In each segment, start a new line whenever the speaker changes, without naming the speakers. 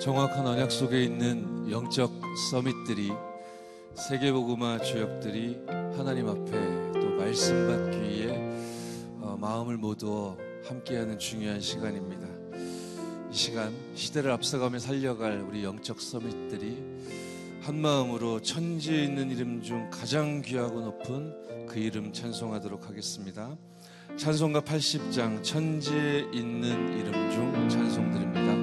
정확한 언약 속에 있는 영적 서밋들이 세계복음화 주역들이 하나님 앞에 또 말씀 받기 위해 어, 마음을 모두 함께하는 중요한 시간입니다. 이 시간 시대를 앞서가며 살려갈 우리 영적 서밋들이 한 마음으로 천지에 있는 이름 중 가장 귀하고 높은 그 이름 찬송하도록 하겠습니다. 찬송가 80장 천지에 있는 이름 중 찬송 드립니다.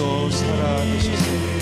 찬송가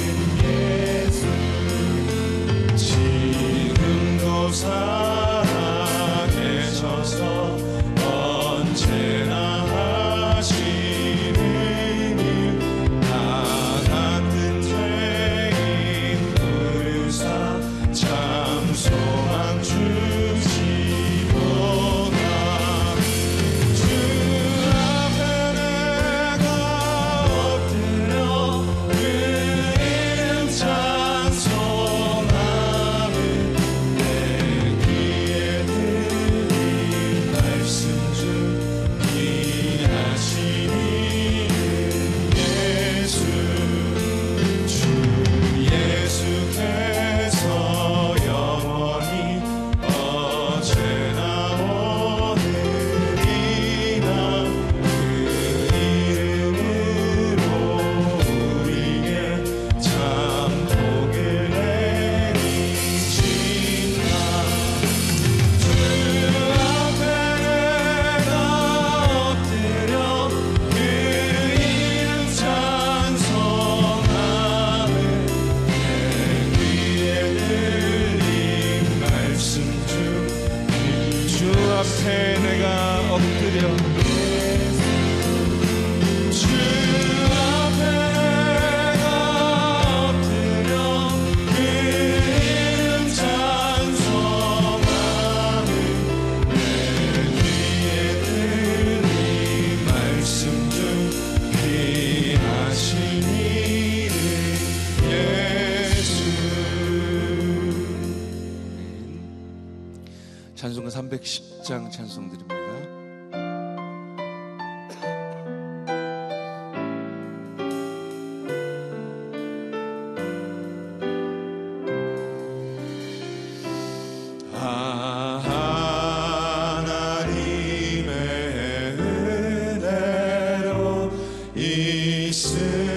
구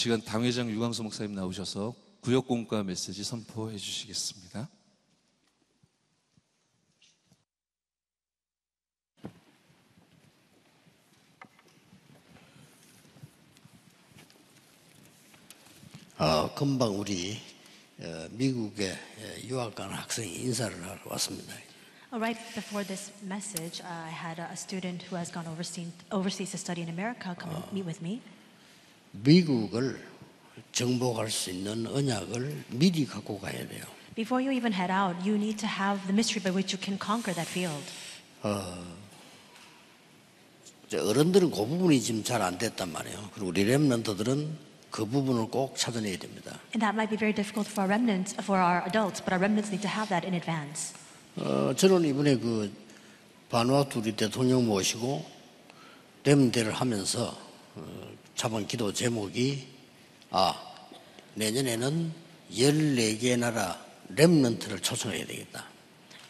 시간 당회장 유광수 목사님 나오셔서 구역공과 메시지 선포해 주시겠습니다.
어, 금방 우리 어, 미국에 어, 유학 간 학생이 인사를 하러 왔습니다.
Oh, Right before this message, uh, I had a a student who has gone overseas, overseas to study in America come and meet with me.
미국을 정복할 수 있는 언약을 미리 갖고 가야 돼요.
Before you even head out, you need to have the mystery by which you can conquer that field.
이제 어른들은 그 부분이 지금 잘 안 됐단 말이에요. 그리고 우리 랩런터들은 그 부분을 꼭 찾아내야 됩니다.
And that might be very difficult for our remnants, for our adults, but our remnants need to have that in advance.
어, 저는 이번에 그 바누아투 우리 대통령 모시고 렘대를 하면서 어, 잡은 기도 제목이 아 내년에는 14개 나라 렘넌트를 초청해야 되겠다.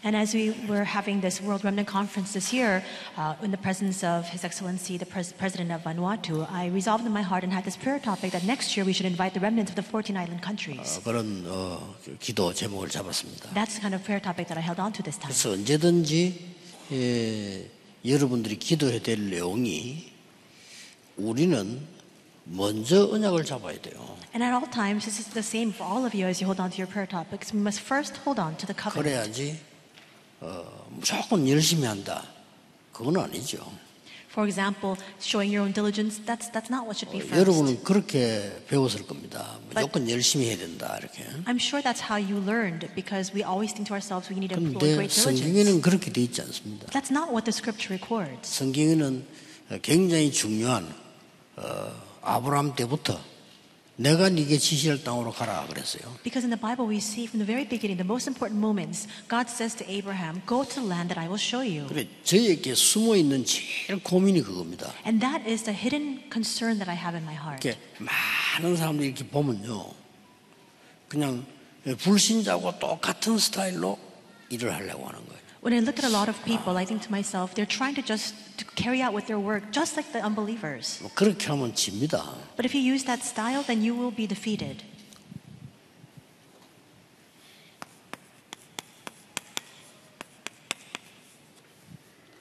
And as we were having this World Remnant Conference this year, uh, in the presence of His Excellency, the pres- President of Vanuatu, I resolved in my heart and had this prayer topic that next year we should invite the remnants of the 14 island countries.
어, 그런 어, 그 기도 제목을 잡았습니다.
That's the kind of prayer topic that I held on to this time.
그래서 언제든지 예, 여러분들이 기도해야 될 내용이 우리는 먼저 언약을 잡아야 돼요.
And at all times, this is the same for all of you as you hold on to your prayer topics. We must first hold on to the covenant.
그래야지 어, 무조건 열심히 한다. 그건 아니죠.
For example, showing your own diligence, that's, that's not what should be first.
여러분은 그렇게 배웠을 겁니다. 무조건 열심히 해야 된다 이렇게.
I'm sure that's how you learned because we always think to ourselves we need to employ
그런데
great diligence.
성경에는 그렇게 돼 있지 않습니다.
That's not what the scripture records.
성경에는 굉장히 중요한 어, 아브라함 때부터 내가 네게 지시할 땅으로 가라 그랬어요.
Because in the Bible, we see from the very beginning, the most important moments, God says to Abraham, Go to land that I will show you.
그래 저에게 숨어 있는 제일 고민이 그겁니다.
And that is the hidden concern that I have in my heart.
이렇게 많은 사람들이 이렇게 보면요, 그냥 불신자고 똑같은 스타일로 일을 하려고 하는 거예요.
When I look at a lot of people, I think to myself, they're trying to just to carry out with their work just like the unbelievers.
뭐 그렇게 하면 집니다.
But if you use that style, then you will be defeated.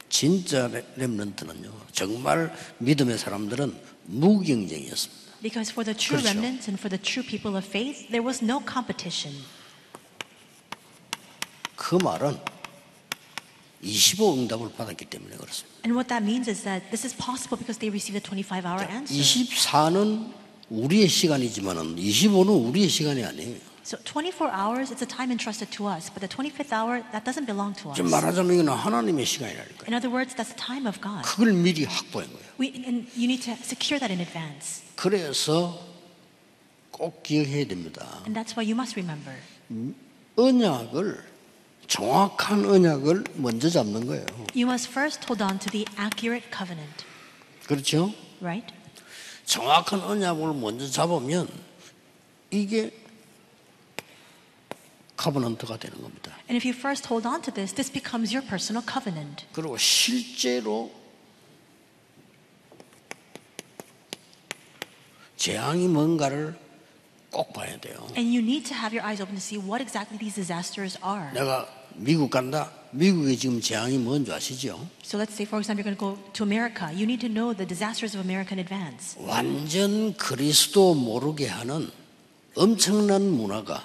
진짜 레- 렘넌트는요, 정말 믿음의 사람들은 무경쟁이었습니다.
Because for the true
그렇죠.
remnants and for the true people of faith, there was no competition.
그 말은 25 응답을 받았기 때문에 그렇습니다.
And what that means is that this is possible because they received a 25 hour answer.
24는 우리의 시간이지만은 25는 우리의 시간이 아니에요.
So 24 hours, it's a time entrusted to us, but the 25th hour, that doesn't belong to us.
좀 말하자면 이거는 하나님의 시간이라니까요.
In other words, that's the time of God.
그걸 미리 확보한 거예요.
We, and you need to secure that in advance.
그래서 꼭 기억해야 됩니다.
And that's why you must remember.
언약을 정확한 언약을 먼저 잡는 거예요.
You must first hold on to the accurate covenant,
그렇죠?
right?
정확한 언약을 먼저 잡으면 이게 카버넌트가 되는 겁니다.
And if you first hold on to this, this becomes your personal covenant.
그리고 실제로 재앙이 뭔가를 꼭 봐야 돼요.
And you need to have your eyes open to see what exactly these disasters are.
내가 미국 간다. 미국에 지금 재앙이 뭔지 아시죠?
So let's say, for example, you're going to go to America. You need to know the disasters of America in advance.
완전 그리스도 모르게 하는 엄청난 문화가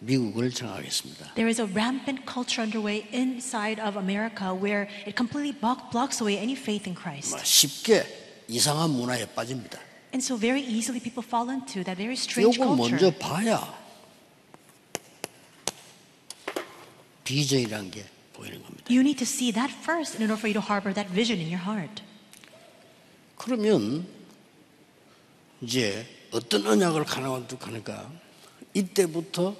미국을 장악했습니다.
There is a rampant culture underway inside of America where it completely block, blocks away any faith in Christ.
뭐 쉽게 이상한 문화에 빠집니다.
And so very easily people fall into that very strange
이거 먼저
culture.
봐야 비전이란 게 보이는 겁니다.
You need to see that first in order for you to harbor that vision in your heart.
그러면 이제 어떤 언약을 가나가니까 이때부터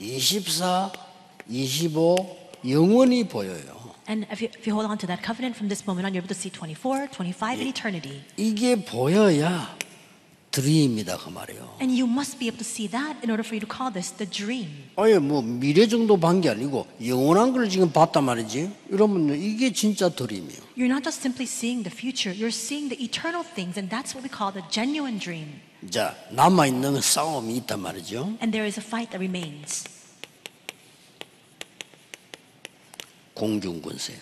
24, 25 영원히 보여요.
And if you, if you hold on to that covenant from this moment on, you're able to see 24, 25 in eternity.
이게 보여야 드림이다 그 말이에요.
And you must be able to see that in order for you to call this the dream.
아예 뭐 미래 정도 본게 아니고 영원한 걸 지금 봤단 말이지. 이러면 이게 진짜 드림이에요.
You're not just simply seeing the future, you're seeing the eternal things, and that's what we call the genuine dream.
자 남아 있는 싸움이 있단 말이죠.
And there is a fight that remains
공중 권세.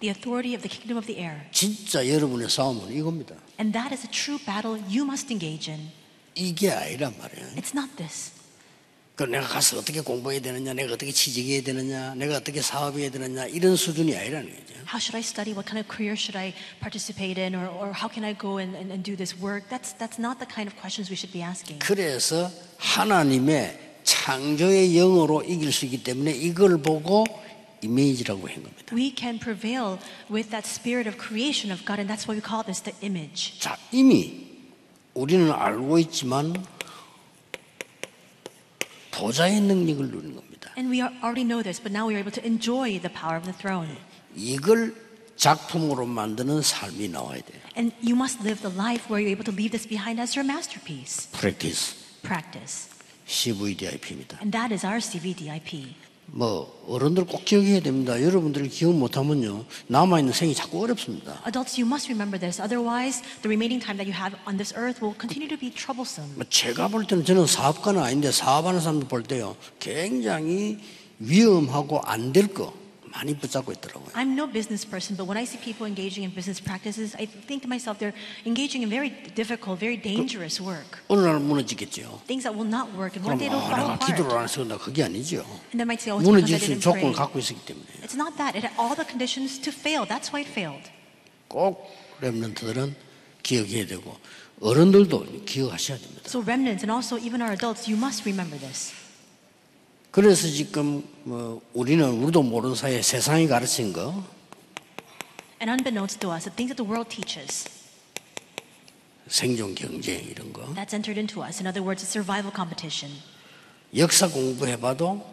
The authority of the kingdom of the air.
진짜 여러분의 싸움은 이겁니다.
And that is a true battle you must engage in.
이게 아니란 말이에요.
It's not this.
그 내가 가서 어떻게 공부해야 되느냐, 내가 어떻게 취직해야 되느냐, 내가 어떻게 사업해야 되느냐 이런 수준이 아니라는 거죠.
How should I study? What kind of career should I participate in? Or, or how can I go and, and, and do this work? That's, that's not the kind of questions we should be asking.
그래서 하나님의 창조의 영으로 이길 수 있기 때문에 이걸 보고 이미지라고 한 겁니다.
We can prevail with that spirit of creation of God, and that's why we call this the image.
자, 이미 우리는 알고 있지만 보좌의 능력을 누리는 겁니다.
And we are, already know this, but now we are able to enjoy the power of the throne.
이걸 작품으로 만드는 삶이 나와야 돼요.
And you must live the life where you're able to leave this behind as your masterpiece.
프랙티스,
Practice.
CVDIP입니다.
And that is our CVDIP.
뭐 어른들 꼭 기억해야 됩니다. 여러분들이 기억 못하면요 남아 있는 생이 자꾸 어렵습니다.
Adults, you must remember this. Otherwise, the remaining time that you have on this earth will continue to be troublesome.
뭐 제가 볼 때는 저는 사업가는 아닌데 사업하는 사람들 볼 때요 굉장히 위험하고 안 될 거 많이 붙잡고 있더라고요.
I'm no business person, but when I see people engaging in business practices, I think to myself they're engaging in very difficult, very dangerous work.
어느 날 무너지겠죠.
Things that will not work, and one
그럼
day it'll
아,
fall
내가 기도를
apart.
안 해서 그런다 그게 아니죠.
And they might say, oh, it's because
무너질
I
수 있는
didn't pray.
조건을 갖고 있었기 때문에
It's not that. It had all the conditions to fail. That's why it failed.
꼭 렘넌트들은 기억해야 되고 어른들도 기억하셔야 됩니다.
So remnants and also even our adults, you must remember this.
그래서 지금 뭐 우리는 우리도 모르는 사이에 세상이 가르친 거
And unbeknownst to us, the things that the world teaches,
생존 경쟁 이런 거
that's entered into us. In other words, a survival competition.
역사 공부해봐도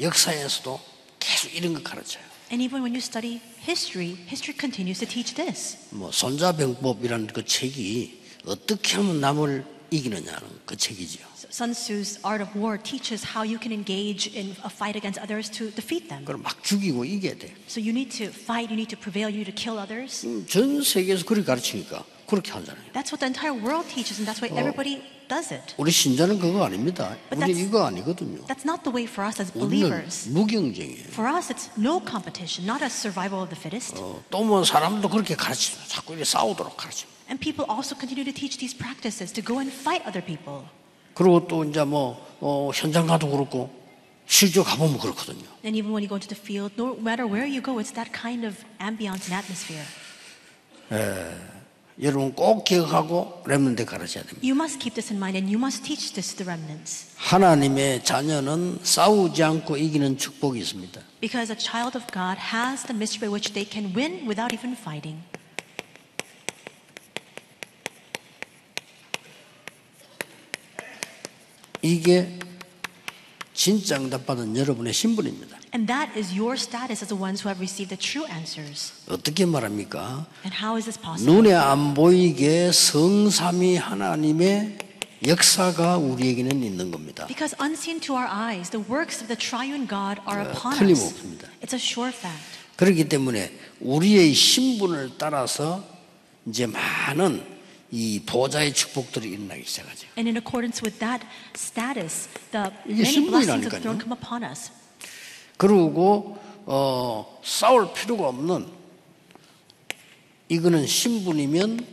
역사에서도 계속 이런 거 가르쳐요.
And even when you study history, history continues to teach this.
뭐 손자병법이라는 그 책이 어떻게 하면 남을 이기느냐는 그 책이죠.
So Sun Tzu's Art of War teaches how you can engage in a fight against others to defeat them.
그걸 막 죽이고 이겨야 돼.
So you need to fight, you need to prevail, you need to kill others.
음, 전 세계에서 그렇게 가르치니까 그렇게 하잖아요.
That's what the entire world teaches, and that's why everybody does it.
우리 신자는 그거 아닙니다.
But
우리
that's-
이거 아니거든요.
That's not the way for us as
우리는
believers.
무경쟁이에요.
For us, it's no competition, not a survival of the fittest.
어, 또뭐 사람도 그렇게 가르치죠. 자꾸 이렇게 싸우도록 가르치죠.
And people also continue to teach these practices to go and fight other people.
그리고 또 이제 뭐 어, 현장 가도 그렇고 실제 가보면 그렇거든요.
And even when you go into the field, no matter where you go, it's that kind of ambiance and atmosphere.
여러분 꼭 기억하고 렘넌트 가르쳐야 됩니다.
You must keep this in mind and you must teach this to the remnants.
하나님의 자녀는 싸우지 않고 이기는 축복이 있습니다.
Because a child of God has the mystery by which they can win without even fighting.
이게 진짜 응답받은 여러분의 신분입니다.
And that is your status as the ones who have received the true answers.
어떻게 말합니까?
And how is this possible?
눈에 안 보이게 성삼위 하나님의 역사가 우리에게는 있는 겁니다.
Because unseen to our eyes, the works of the triune God are upon us.
틀림없습니다.
It's a sure fact.
그렇기 때문에 우리의 신분을 따라서 이제 많은 이 보좌의 축복들이 일어나기 시작하죠.
And in accordance with that status, the many blessings of the throne come upon us.
그리고 어, 싸울 필요가 없는 이거는 신분이면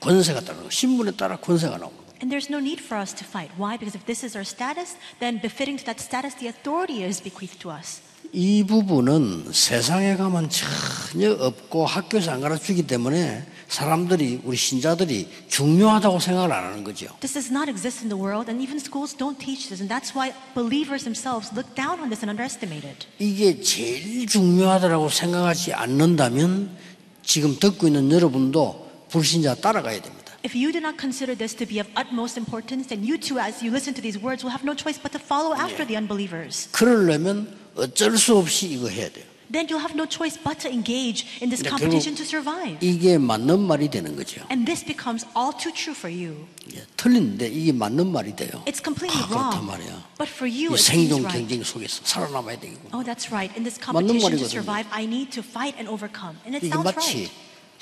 권세가 따르는 거. 신분에 따라 권세가 거예요.
And there's no need for us to fight. Why? Because if this is our status, then befitting to that status, the authority is bequeathed to us.
이 부분은 세상에 가면 전혀 없고 학교에서 안 가르치기 때문에 사람들이 우리 신자들이 중요하다고 생각을 안 하는 거죠.
This does not exist in the world, and even schools don't teach this. And that's why believers themselves look down on this and underestimate it.
이게 제일 중요하다고 생각하지 않는다면 지금 듣고 있는 여러분도 불신자 따라가야 됩니다.
If you do not consider this to be of utmost importance, then you too, as you listen to these words, will have no choice but to follow after the unbelievers.
그러려면 어쩔 수 없이 이거 해야 돼요.
Then you'll have no choice but to engage in this
근데
competition
결국
to survive.
이게 맞는 말이 되는 거죠.
And this becomes all too true for you.
예, 틀린데 이게 맞는 말이 돼요.
It's completely
아, 그렇단
wrong.
말이야.
But for you,
이
it seems
생존
right.
경쟁 속에서 살아남아야 되겠구나.
Oh, that's right. In this
맞는
competition to
말이거든요.
survive, I need to fight and overcome. And it
이게
sounds
마치
right.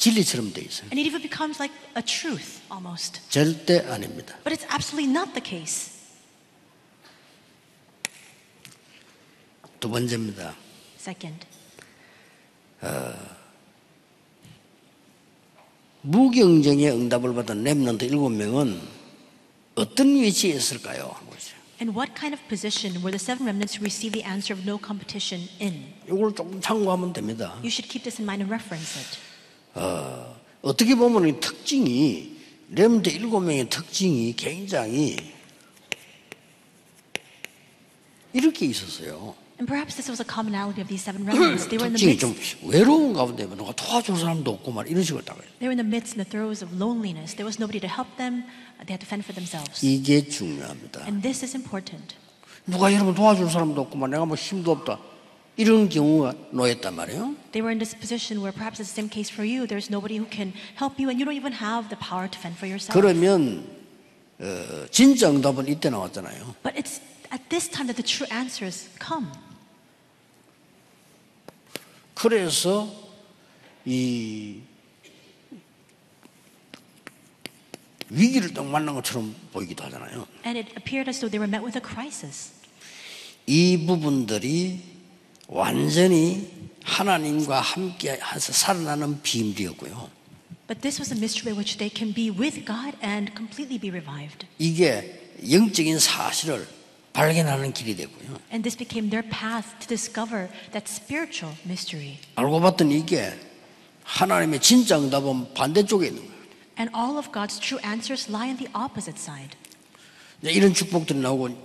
진리처럼 돼 있어요.
And it even becomes like a truth almost.
절대 아닙니다.
But it's absolutely not the case.
두 번째입니다.
Second,
무경쟁의 응답을 받은 렘넌트 일곱 명은 어떤 위치에 있을까요? 하는 거죠.
and what kind of position were the seven remnants who received the answer of no competition in?
이걸 조금 참고하면 됩니다.
You should keep this in mind and reference it.
어떻게 보면 이 특징이 렘넌트 일곱 명의 특징이 굉장히 이렇게 있었어요.
And perhaps this was a commonality of these seven remnants. They were in the
특징이 좀
midst.
외로운 가운데 누가 도와줄 사람도 없고 말 이런 식으로 딱
They were in the midst, in the throes of loneliness. There was nobody to help them. They had to fend for themselves.
이게 중요합니다.
And this is important.
누가 여러분 도와줄 사람도 없고 말 내가 뭐 힘도 없다 이런 경우가 놓였단 말이에요.
They were in this position where perhaps it's the same case for you. There's nobody who can help you, and you don't even have the power to fend for yourself.
그러면 어, 진짜 응답은 이때 나왔잖아요.
But it's at this time that the true answers come.
그래서 이 위기를 딱 만난 것처럼 보이기도 하잖아요.
And it appeared as though they were met with a crisis.
이 부분들이 완전히 하나님과 함께 해서 살아나는 비밀이었고요.
But this was a mystery by which they can be with God and completely be revived.
이게 영적인 사실을 발견하는 길이 되고요.
And this became their path to discover that spiritual mystery.
알고 봤더니 이게 하나님의 진짜 응답은 반대쪽에 있는 거예요.
And all of God's true answers lie on the opposite side.
이런 축복들이 나오고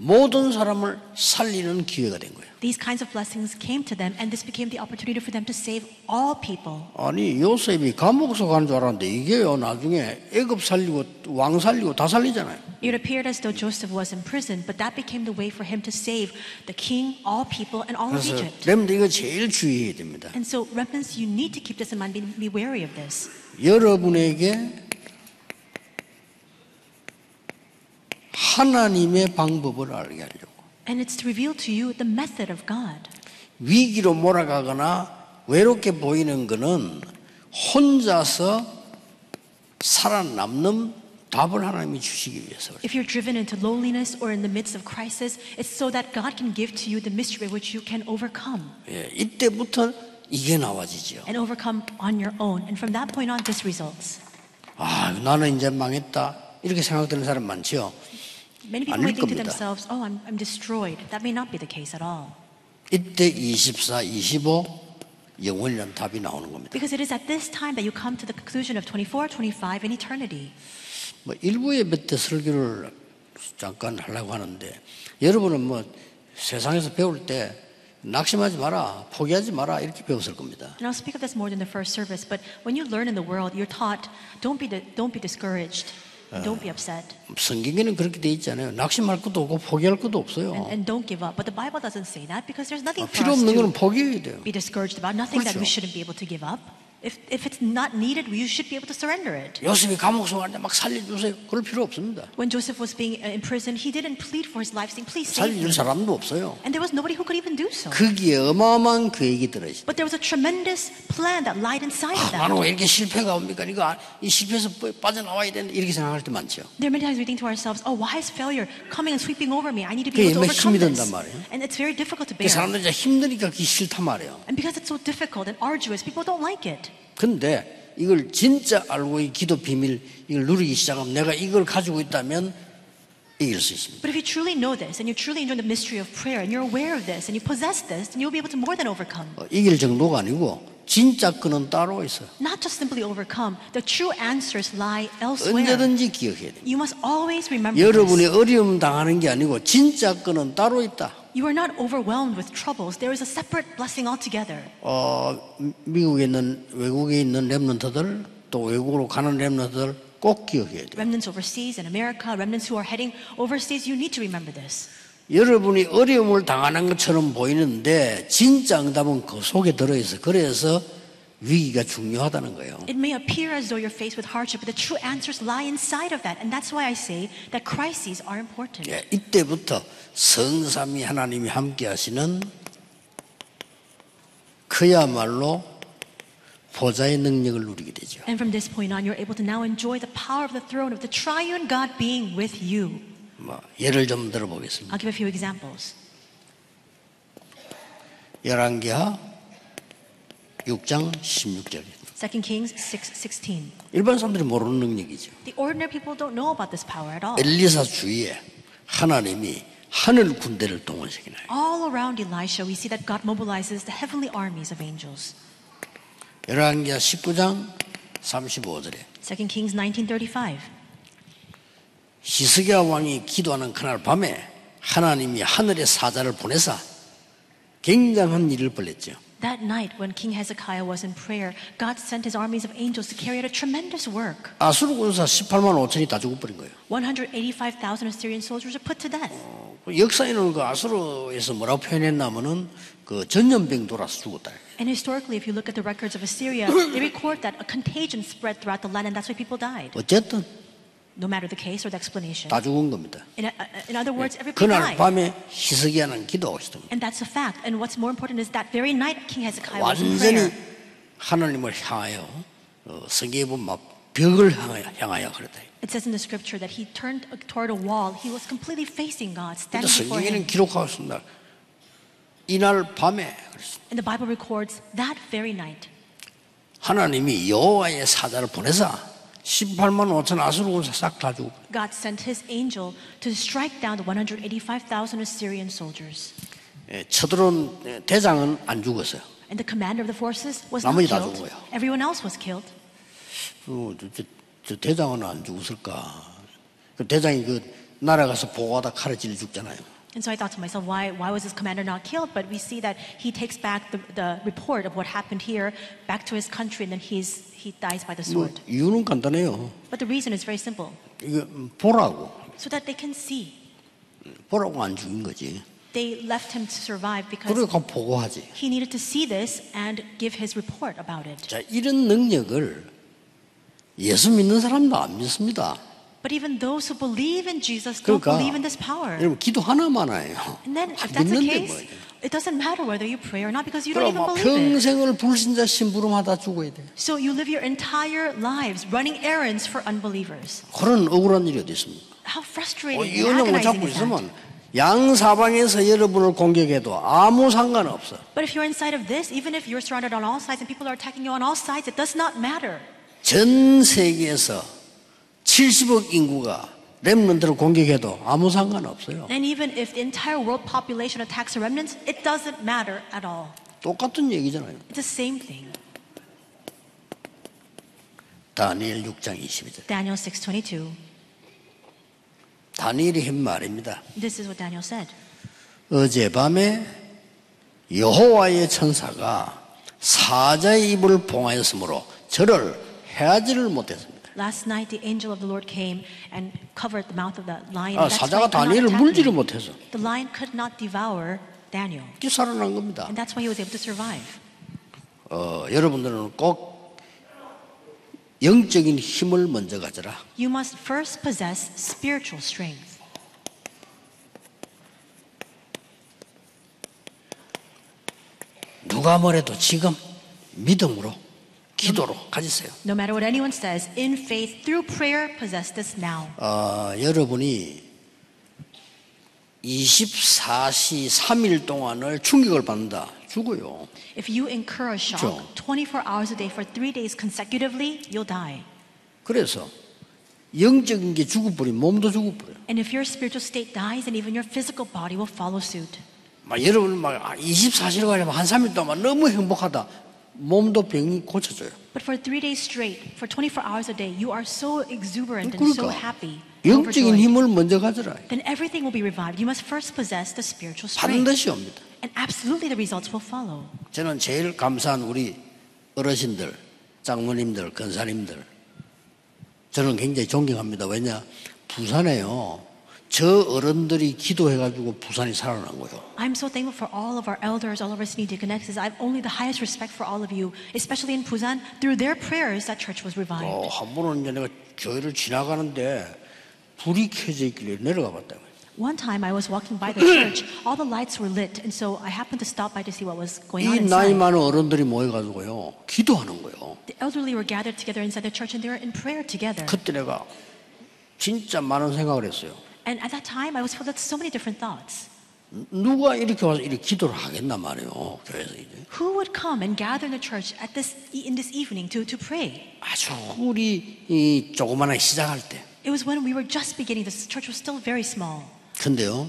모든 사람을 살리는 기회가 된 거예요.
These kinds of blessings came to them, and this became the opportunity for them to save all people.
아니 요셉이 감옥서 가는 줄 알았는데 이게요 나중에 애굽 살리고 왕 살리고 다 살리잖아요.
It appeared as though Joseph was in prison, but that became the way for him to save the king, all people, and all of
그래서
Egypt.
렘드 이거 제일 주의해야 됩니다.
And so, remnants, you need to keep this in mind, be, be wary of this.
여러분에게 하나님의 방법을 알게 하려고
And it's to reveal to you the method of God.
위기로 몰아가거나 외롭게 보이는 것은 혼자서 살아남는 답을 하나님이 주시기 위해서.
If you're driven into loneliness or in the midst of crisis, it's so that God can give to you the mystery which you can overcome
예, 이때부터 이게 나와지죠.
and overcome on your own. And from that point on, this results.
아, 나는 이제 망했다. 이렇게 생각되는 사람 많죠.
Many people
아닐
might think to
겁니다.
themselves, oh, I'm, I'm destroyed. That may not be the case at all.
이때 24, 25 영원이라는 답이 나오는 겁니다.
Because it is at this time that you come to the conclusion of 24, 25, and eternity.
뭐 일부 예배 때 설교를 잠깐 하려고 하는데 여러분은 뭐 세상에서 배울 때 낙심하지 마라, 포기하지 마라 이렇게 배웠을 겁니다.
And I'll speak of this more than the first service, but when you learn in the world, you're taught don't be, don't be discouraged, Don't be upset,
성경에는 그렇게 돼 있잖아요. 낙심할 것도 없고 포기할 것도 없어요.
and, and don't give up. But the Bible doesn't say that because there's nothing for
필요 없는 거는
to
포기해야 돼요.
be discouraged about, nothing that we
그렇죠.
shouldn't be able to give up. If, if it's not needed, you should be able to surrender it.
요셉이 감옥서 가는데 막 살려주세요. 그럴 필요 없습니다.
When Joseph was being uh, in prison, he didn't plead for his life, saying, please save
살려줄
me.
사람도 없어요.
And there was nobody who could even do so.
거기에 어마어마한 계획이 들어있어요.
But there was a tremendous plan that lied inside of
아, 나는
that.
왜 이렇게 실패가 옵니까? 이거 아- 이 실패에서 빠- 빠져나와야 되는데 이렇게 생각할 때 많죠.
There are many times we think to ourselves, oh, why is failure coming and sweeping over me? I need to be
그게
able
얼마나
to overcome
힘이
this.
든단 말이에요.
And it's very difficult to
그
bear.
사람들이 이제 힘드니까 그게 싫단 말이에요.
And because it's so difficult and arduous, people don't like it.
근데 이걸 진짜 알고 이 기도 비밀 이걸 누리기 시작하면 내가 이걸 가지고 있다면 이길 수 있습니다.
But if you truly know this and you truly enjoy the mystery of prayer and you're aware of this and you possess this, then you'll be able to more than overcome.
어, 이길 정도가 아니고 진짜 끈은 따로 있어요.
Not just simply overcome, the true answers lie elsewhere.
언제든지 기억해야 돼요.
You must always remember
여러분이
this.
어려움 당하는 게 아니고 진짜 끈은 따로 있다.
You are not overwhelmed with troubles. There is a separate blessing altogether.
어, 미국에 있는 외국에 있는 렘넌트들 또 외국으로 가는 렘넌트들 꼭 기억해야 돼요.
Remnants overseas in America, remnants who are heading overseas, you need to remember this.
여러분이 어려움을 당하는 것처럼 보이는데 진짜 응답은 그 속에 들어 있어. 그래서 위기가 중요하다는 거예요.
It may appear as though you're faced with hardship, but the true answers lie inside of that. And that's why I say that crises are important.
예, 이때부터 성삼위 하나님이 함께 하시는 그야말로 보좌의 능력을 누리게 되죠.
And from this point on, you're able to now enjoy the power of the throne of the triune God being with you.
뭐 예를 좀 들어보겠습니다.
I'll give a few examples.
열왕기하 6장 16절.
2 Kings 6:16.
일반 사람들이 모르는 능력이죠.
The ordinary people don't know about this power at all.
엘리사 주위에 하나님이 하늘 군대를 동원시키나요.
All around Elisha, we see that God mobilizes the heavenly armies of angels.
열왕기하 19장 35절에
2 Kings 19:35.
히스기야 왕이 기도하는 그날 밤에 하나님이 하늘의 사자를 보내사 굉장한 일을 벌였죠.
That night, when King Hezekiah was in prayer, God sent his armies of angels to carry out a tremendous work.
아수르 군사 18만 5천이 다 죽어버린 거예요.
185,000 Assyrian soldiers were put to death.
그 역사에는 그 아수르에서 뭐라고 표현했냐면은 그 전염병 돌아서 죽었다.
And historically, if you look at the records of Assyria, they record that a contagion spread throughout the land, and that's why people died.
어쨌든
No matter the case or the explanation.
다 죽은 겁니다.
In, in other words, everybody
그날
died.
밤에 히스기야는 기도하고 있었던 거예요.
And that's a fact. And what's more important is that very night, King Hezekiah was in
완전히
prayer.
하나님을 향하여 어, 성경에 보면 막 벽을 향하여, 향하여 그랬다.
It says in the scripture that he turned toward a wall. He was completely facing God,
근데
standing before
성경에는
him.
기록하고 있습니다. 이날 밤에 그랬습니다.
And the Bible records that very night,
하나님이 여호와의 사자를 보내사 18만 5천 아수르군사 싹다 죽고
God sent his angel to strike down the 185,000 Assyrian soldiers.
예, 쳐들어온 대장은 안 죽었어요.
And the commander of the forces was not killed. Everyone else was killed.
어, 저, 저, 저 대장은 안 죽었을까? 그 대장이 그 날아가서 보고하다 칼에 찔려 죽잖아요.
And so I thought to myself, why, why was this commander not killed? But we see that he takes back the, the report of what happened here back to his country and then he's, he dies by the
뭐,
sword.
이유는 간단해요.
But the reason is very simple
이거 보라고
so that they can see.
보라고 안 죽인 거지.
They left him to survive because
그러니까 보고하지.
he needed to see this and give his report about it.
자 이런 능력을 예수 믿는 사람도 안 믿습니다.
But even those who believe in Jesus don't
그러니까
believe in this power.
여러분 기도 하나만 해요.
And then if that's the
믿는데
case,
뭐.
it doesn't matter whether you pray or not because you don't
그럼
even
막
believe it.
평생을 불신자 심부름하다 죽어야 돼.
So you live your entire lives running errands for unbelievers.
그런 억울한 일이 어디 있습니까?
How
어,
frustrating
이
and
은혜 못
agonizing
잡고
is that?
있으면 양 사방에서 여러분을 공격해도 아무 상관없어.
But if you're inside of this, even if you're surrounded on all sides and people are attacking you on all sides, it does not matter.
전 세계에서 70억 인구가 렘넌트를 공격해도 아무 상관없어요.
And even if the entire world population attacks the remnants, it doesn't matter at all.
똑같은 얘기잖아요.
It's the same thing.
다니엘 6장 22절.
Daniel 6:22.
다니엘이 한 말입니다.
This is what Daniel said.
어젯밤에 여호와의 천사가 사자의 입을 봉하였으므로 저를 해하지를 못했습니다.
Last night the angel of the Lord came and covered the mouth of the lion.
아,
That's
사자가
why it could not
다니엘을
attack
물지를
him.
못해서
The lion could not devour Daniel.
이렇게 살아난 겁니다.
And that's why he was able to survive.
어, 여러분들은 꼭 영적인 힘을 먼저 가져라.
You must first possess spiritual strength.
누가 뭐래도 지금 믿음으로 기도로 가지세요.
No matter what anyone says, in faith, through prayer, possess this now.
어, 여러분이 24시 3일 동안을 충격을 받는다. 죽어요.
If you incur a shock
그렇죠.
24 hours a day for three days consecutively, you'll die.
그래서 영적인 게 죽어버리면 몸도 죽어버려요.
And if your spiritual state dies, then even your physical body will follow suit.
막 여러분 막 24시간 가려면 한 3일 동안 너무 행복하다. 몸도 병이 고쳐져요.
But for three days straight, for 24 hours a day, you are so exuberant and so
그러니까
happy.
영적인. 힘을 먼저 가져라.
Then everything will be revived. You must first possess the spiritual strength.
반드시 옵니다.
And absolutely the results will follow.
저는 제일 감사한 우리 어르신들, 장모님들, 권사님들. 저는 굉장히 존경합니다. 왜냐? 부산에요. 저 어른들이 기도해가지고 부산이 살아난 거예요.
I'm so thankful for all of our elders, all of our senior deaconesses. I have only the highest respect for all of you, especially in Busan. Through their prayers, that church was revived.
어, 한 번은 이제 내가 교회를 지나가는데 불이 켜져 있길래 내려가 봤다고요.
One time I was walking by the church, all the lights were lit, and so I happened to stop by to see what was going on
이 나이
inside.
많은 어른들이 모여가지고요. 기도하는 거예요.
The elderly were gathered together inside the church and they were in prayer together.
그때 내가 진짜 많은 생각을 했어요.
And at that time, I was filled with so many different thoughts.
누가 이렇게 와서 이렇게 기도를 하겠단 말이에요. 교회에서 이제.
Who would come and gather in the church at this in this evening to, to pray?
아주 우리 이 조그만하게 시작할 때.
It was when we were just beginning. This church was still very small.
근데요.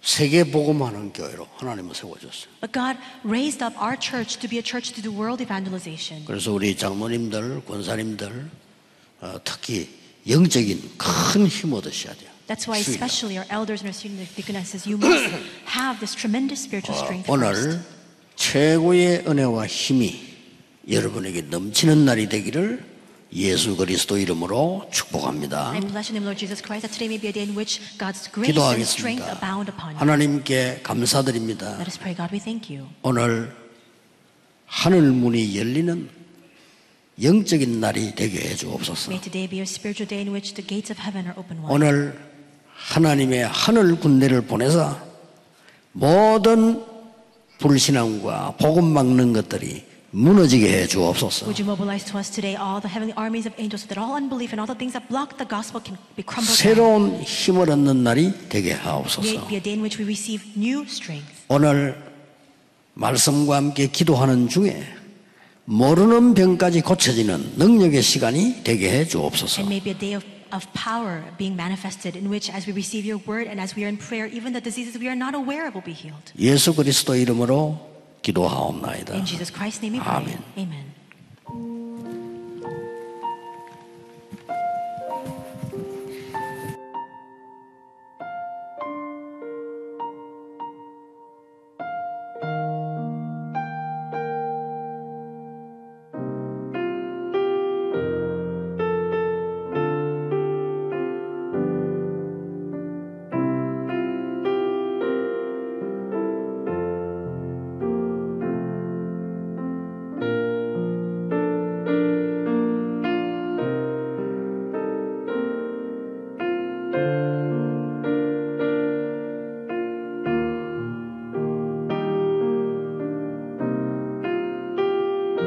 세계 복음하는 교회로 하나님은 세워줬어요.
But God raised up our church to be a church to do world evangelization.
그래서 우리 장모님들, 권사님들 어, 특히 영적인 큰 힘 얻으셔야 돼요.
That's why, especially our elders and our senior deaconesses, you must have this tremendous spiritual strength
오늘. 최고의 은혜와 힘이 여러분에게 넘치는 날이 되기를 예수 그리스도 이름으로 축복합니다.
I bless in the name of Lord Jesus Christ that today may be a day in which God's grace and strength
기도하겠습니다.
abound upon you.
하나님께 감사드립니다.
Let us pray, God, we thank you.
오늘 하늘 문이 열리는 영적인 날이 되게 해 주옵소서.
May today be a spiritual day in which the gates of heaven are open wide.
오늘 하나님의 하늘 군대를 보내서 모든 불신앙과 복음 막는 것들이 무너지게 해 주옵소서.
Would you mobilize to us today all the heavenly armies of angels so that all unbelief and all the things that block the gospel can be crumbled?
새로운 힘을 얻는 날이 되게
May
하옵소서.
it be a day in which we receive new strength.
오늘 말씀과 함께 기도하는 중에 모르는 병까지 고쳐지는 능력의 시간이 되게 해 주옵소서.
And may be a day of, of power being manifested in which as we receive your word and as we are in prayer, even the diseases we are not aware of will be healed.
예수 그리스도 이름으로 기도하옵나이다.
In Jesus Christ's name we pray.
Amen.
Amen.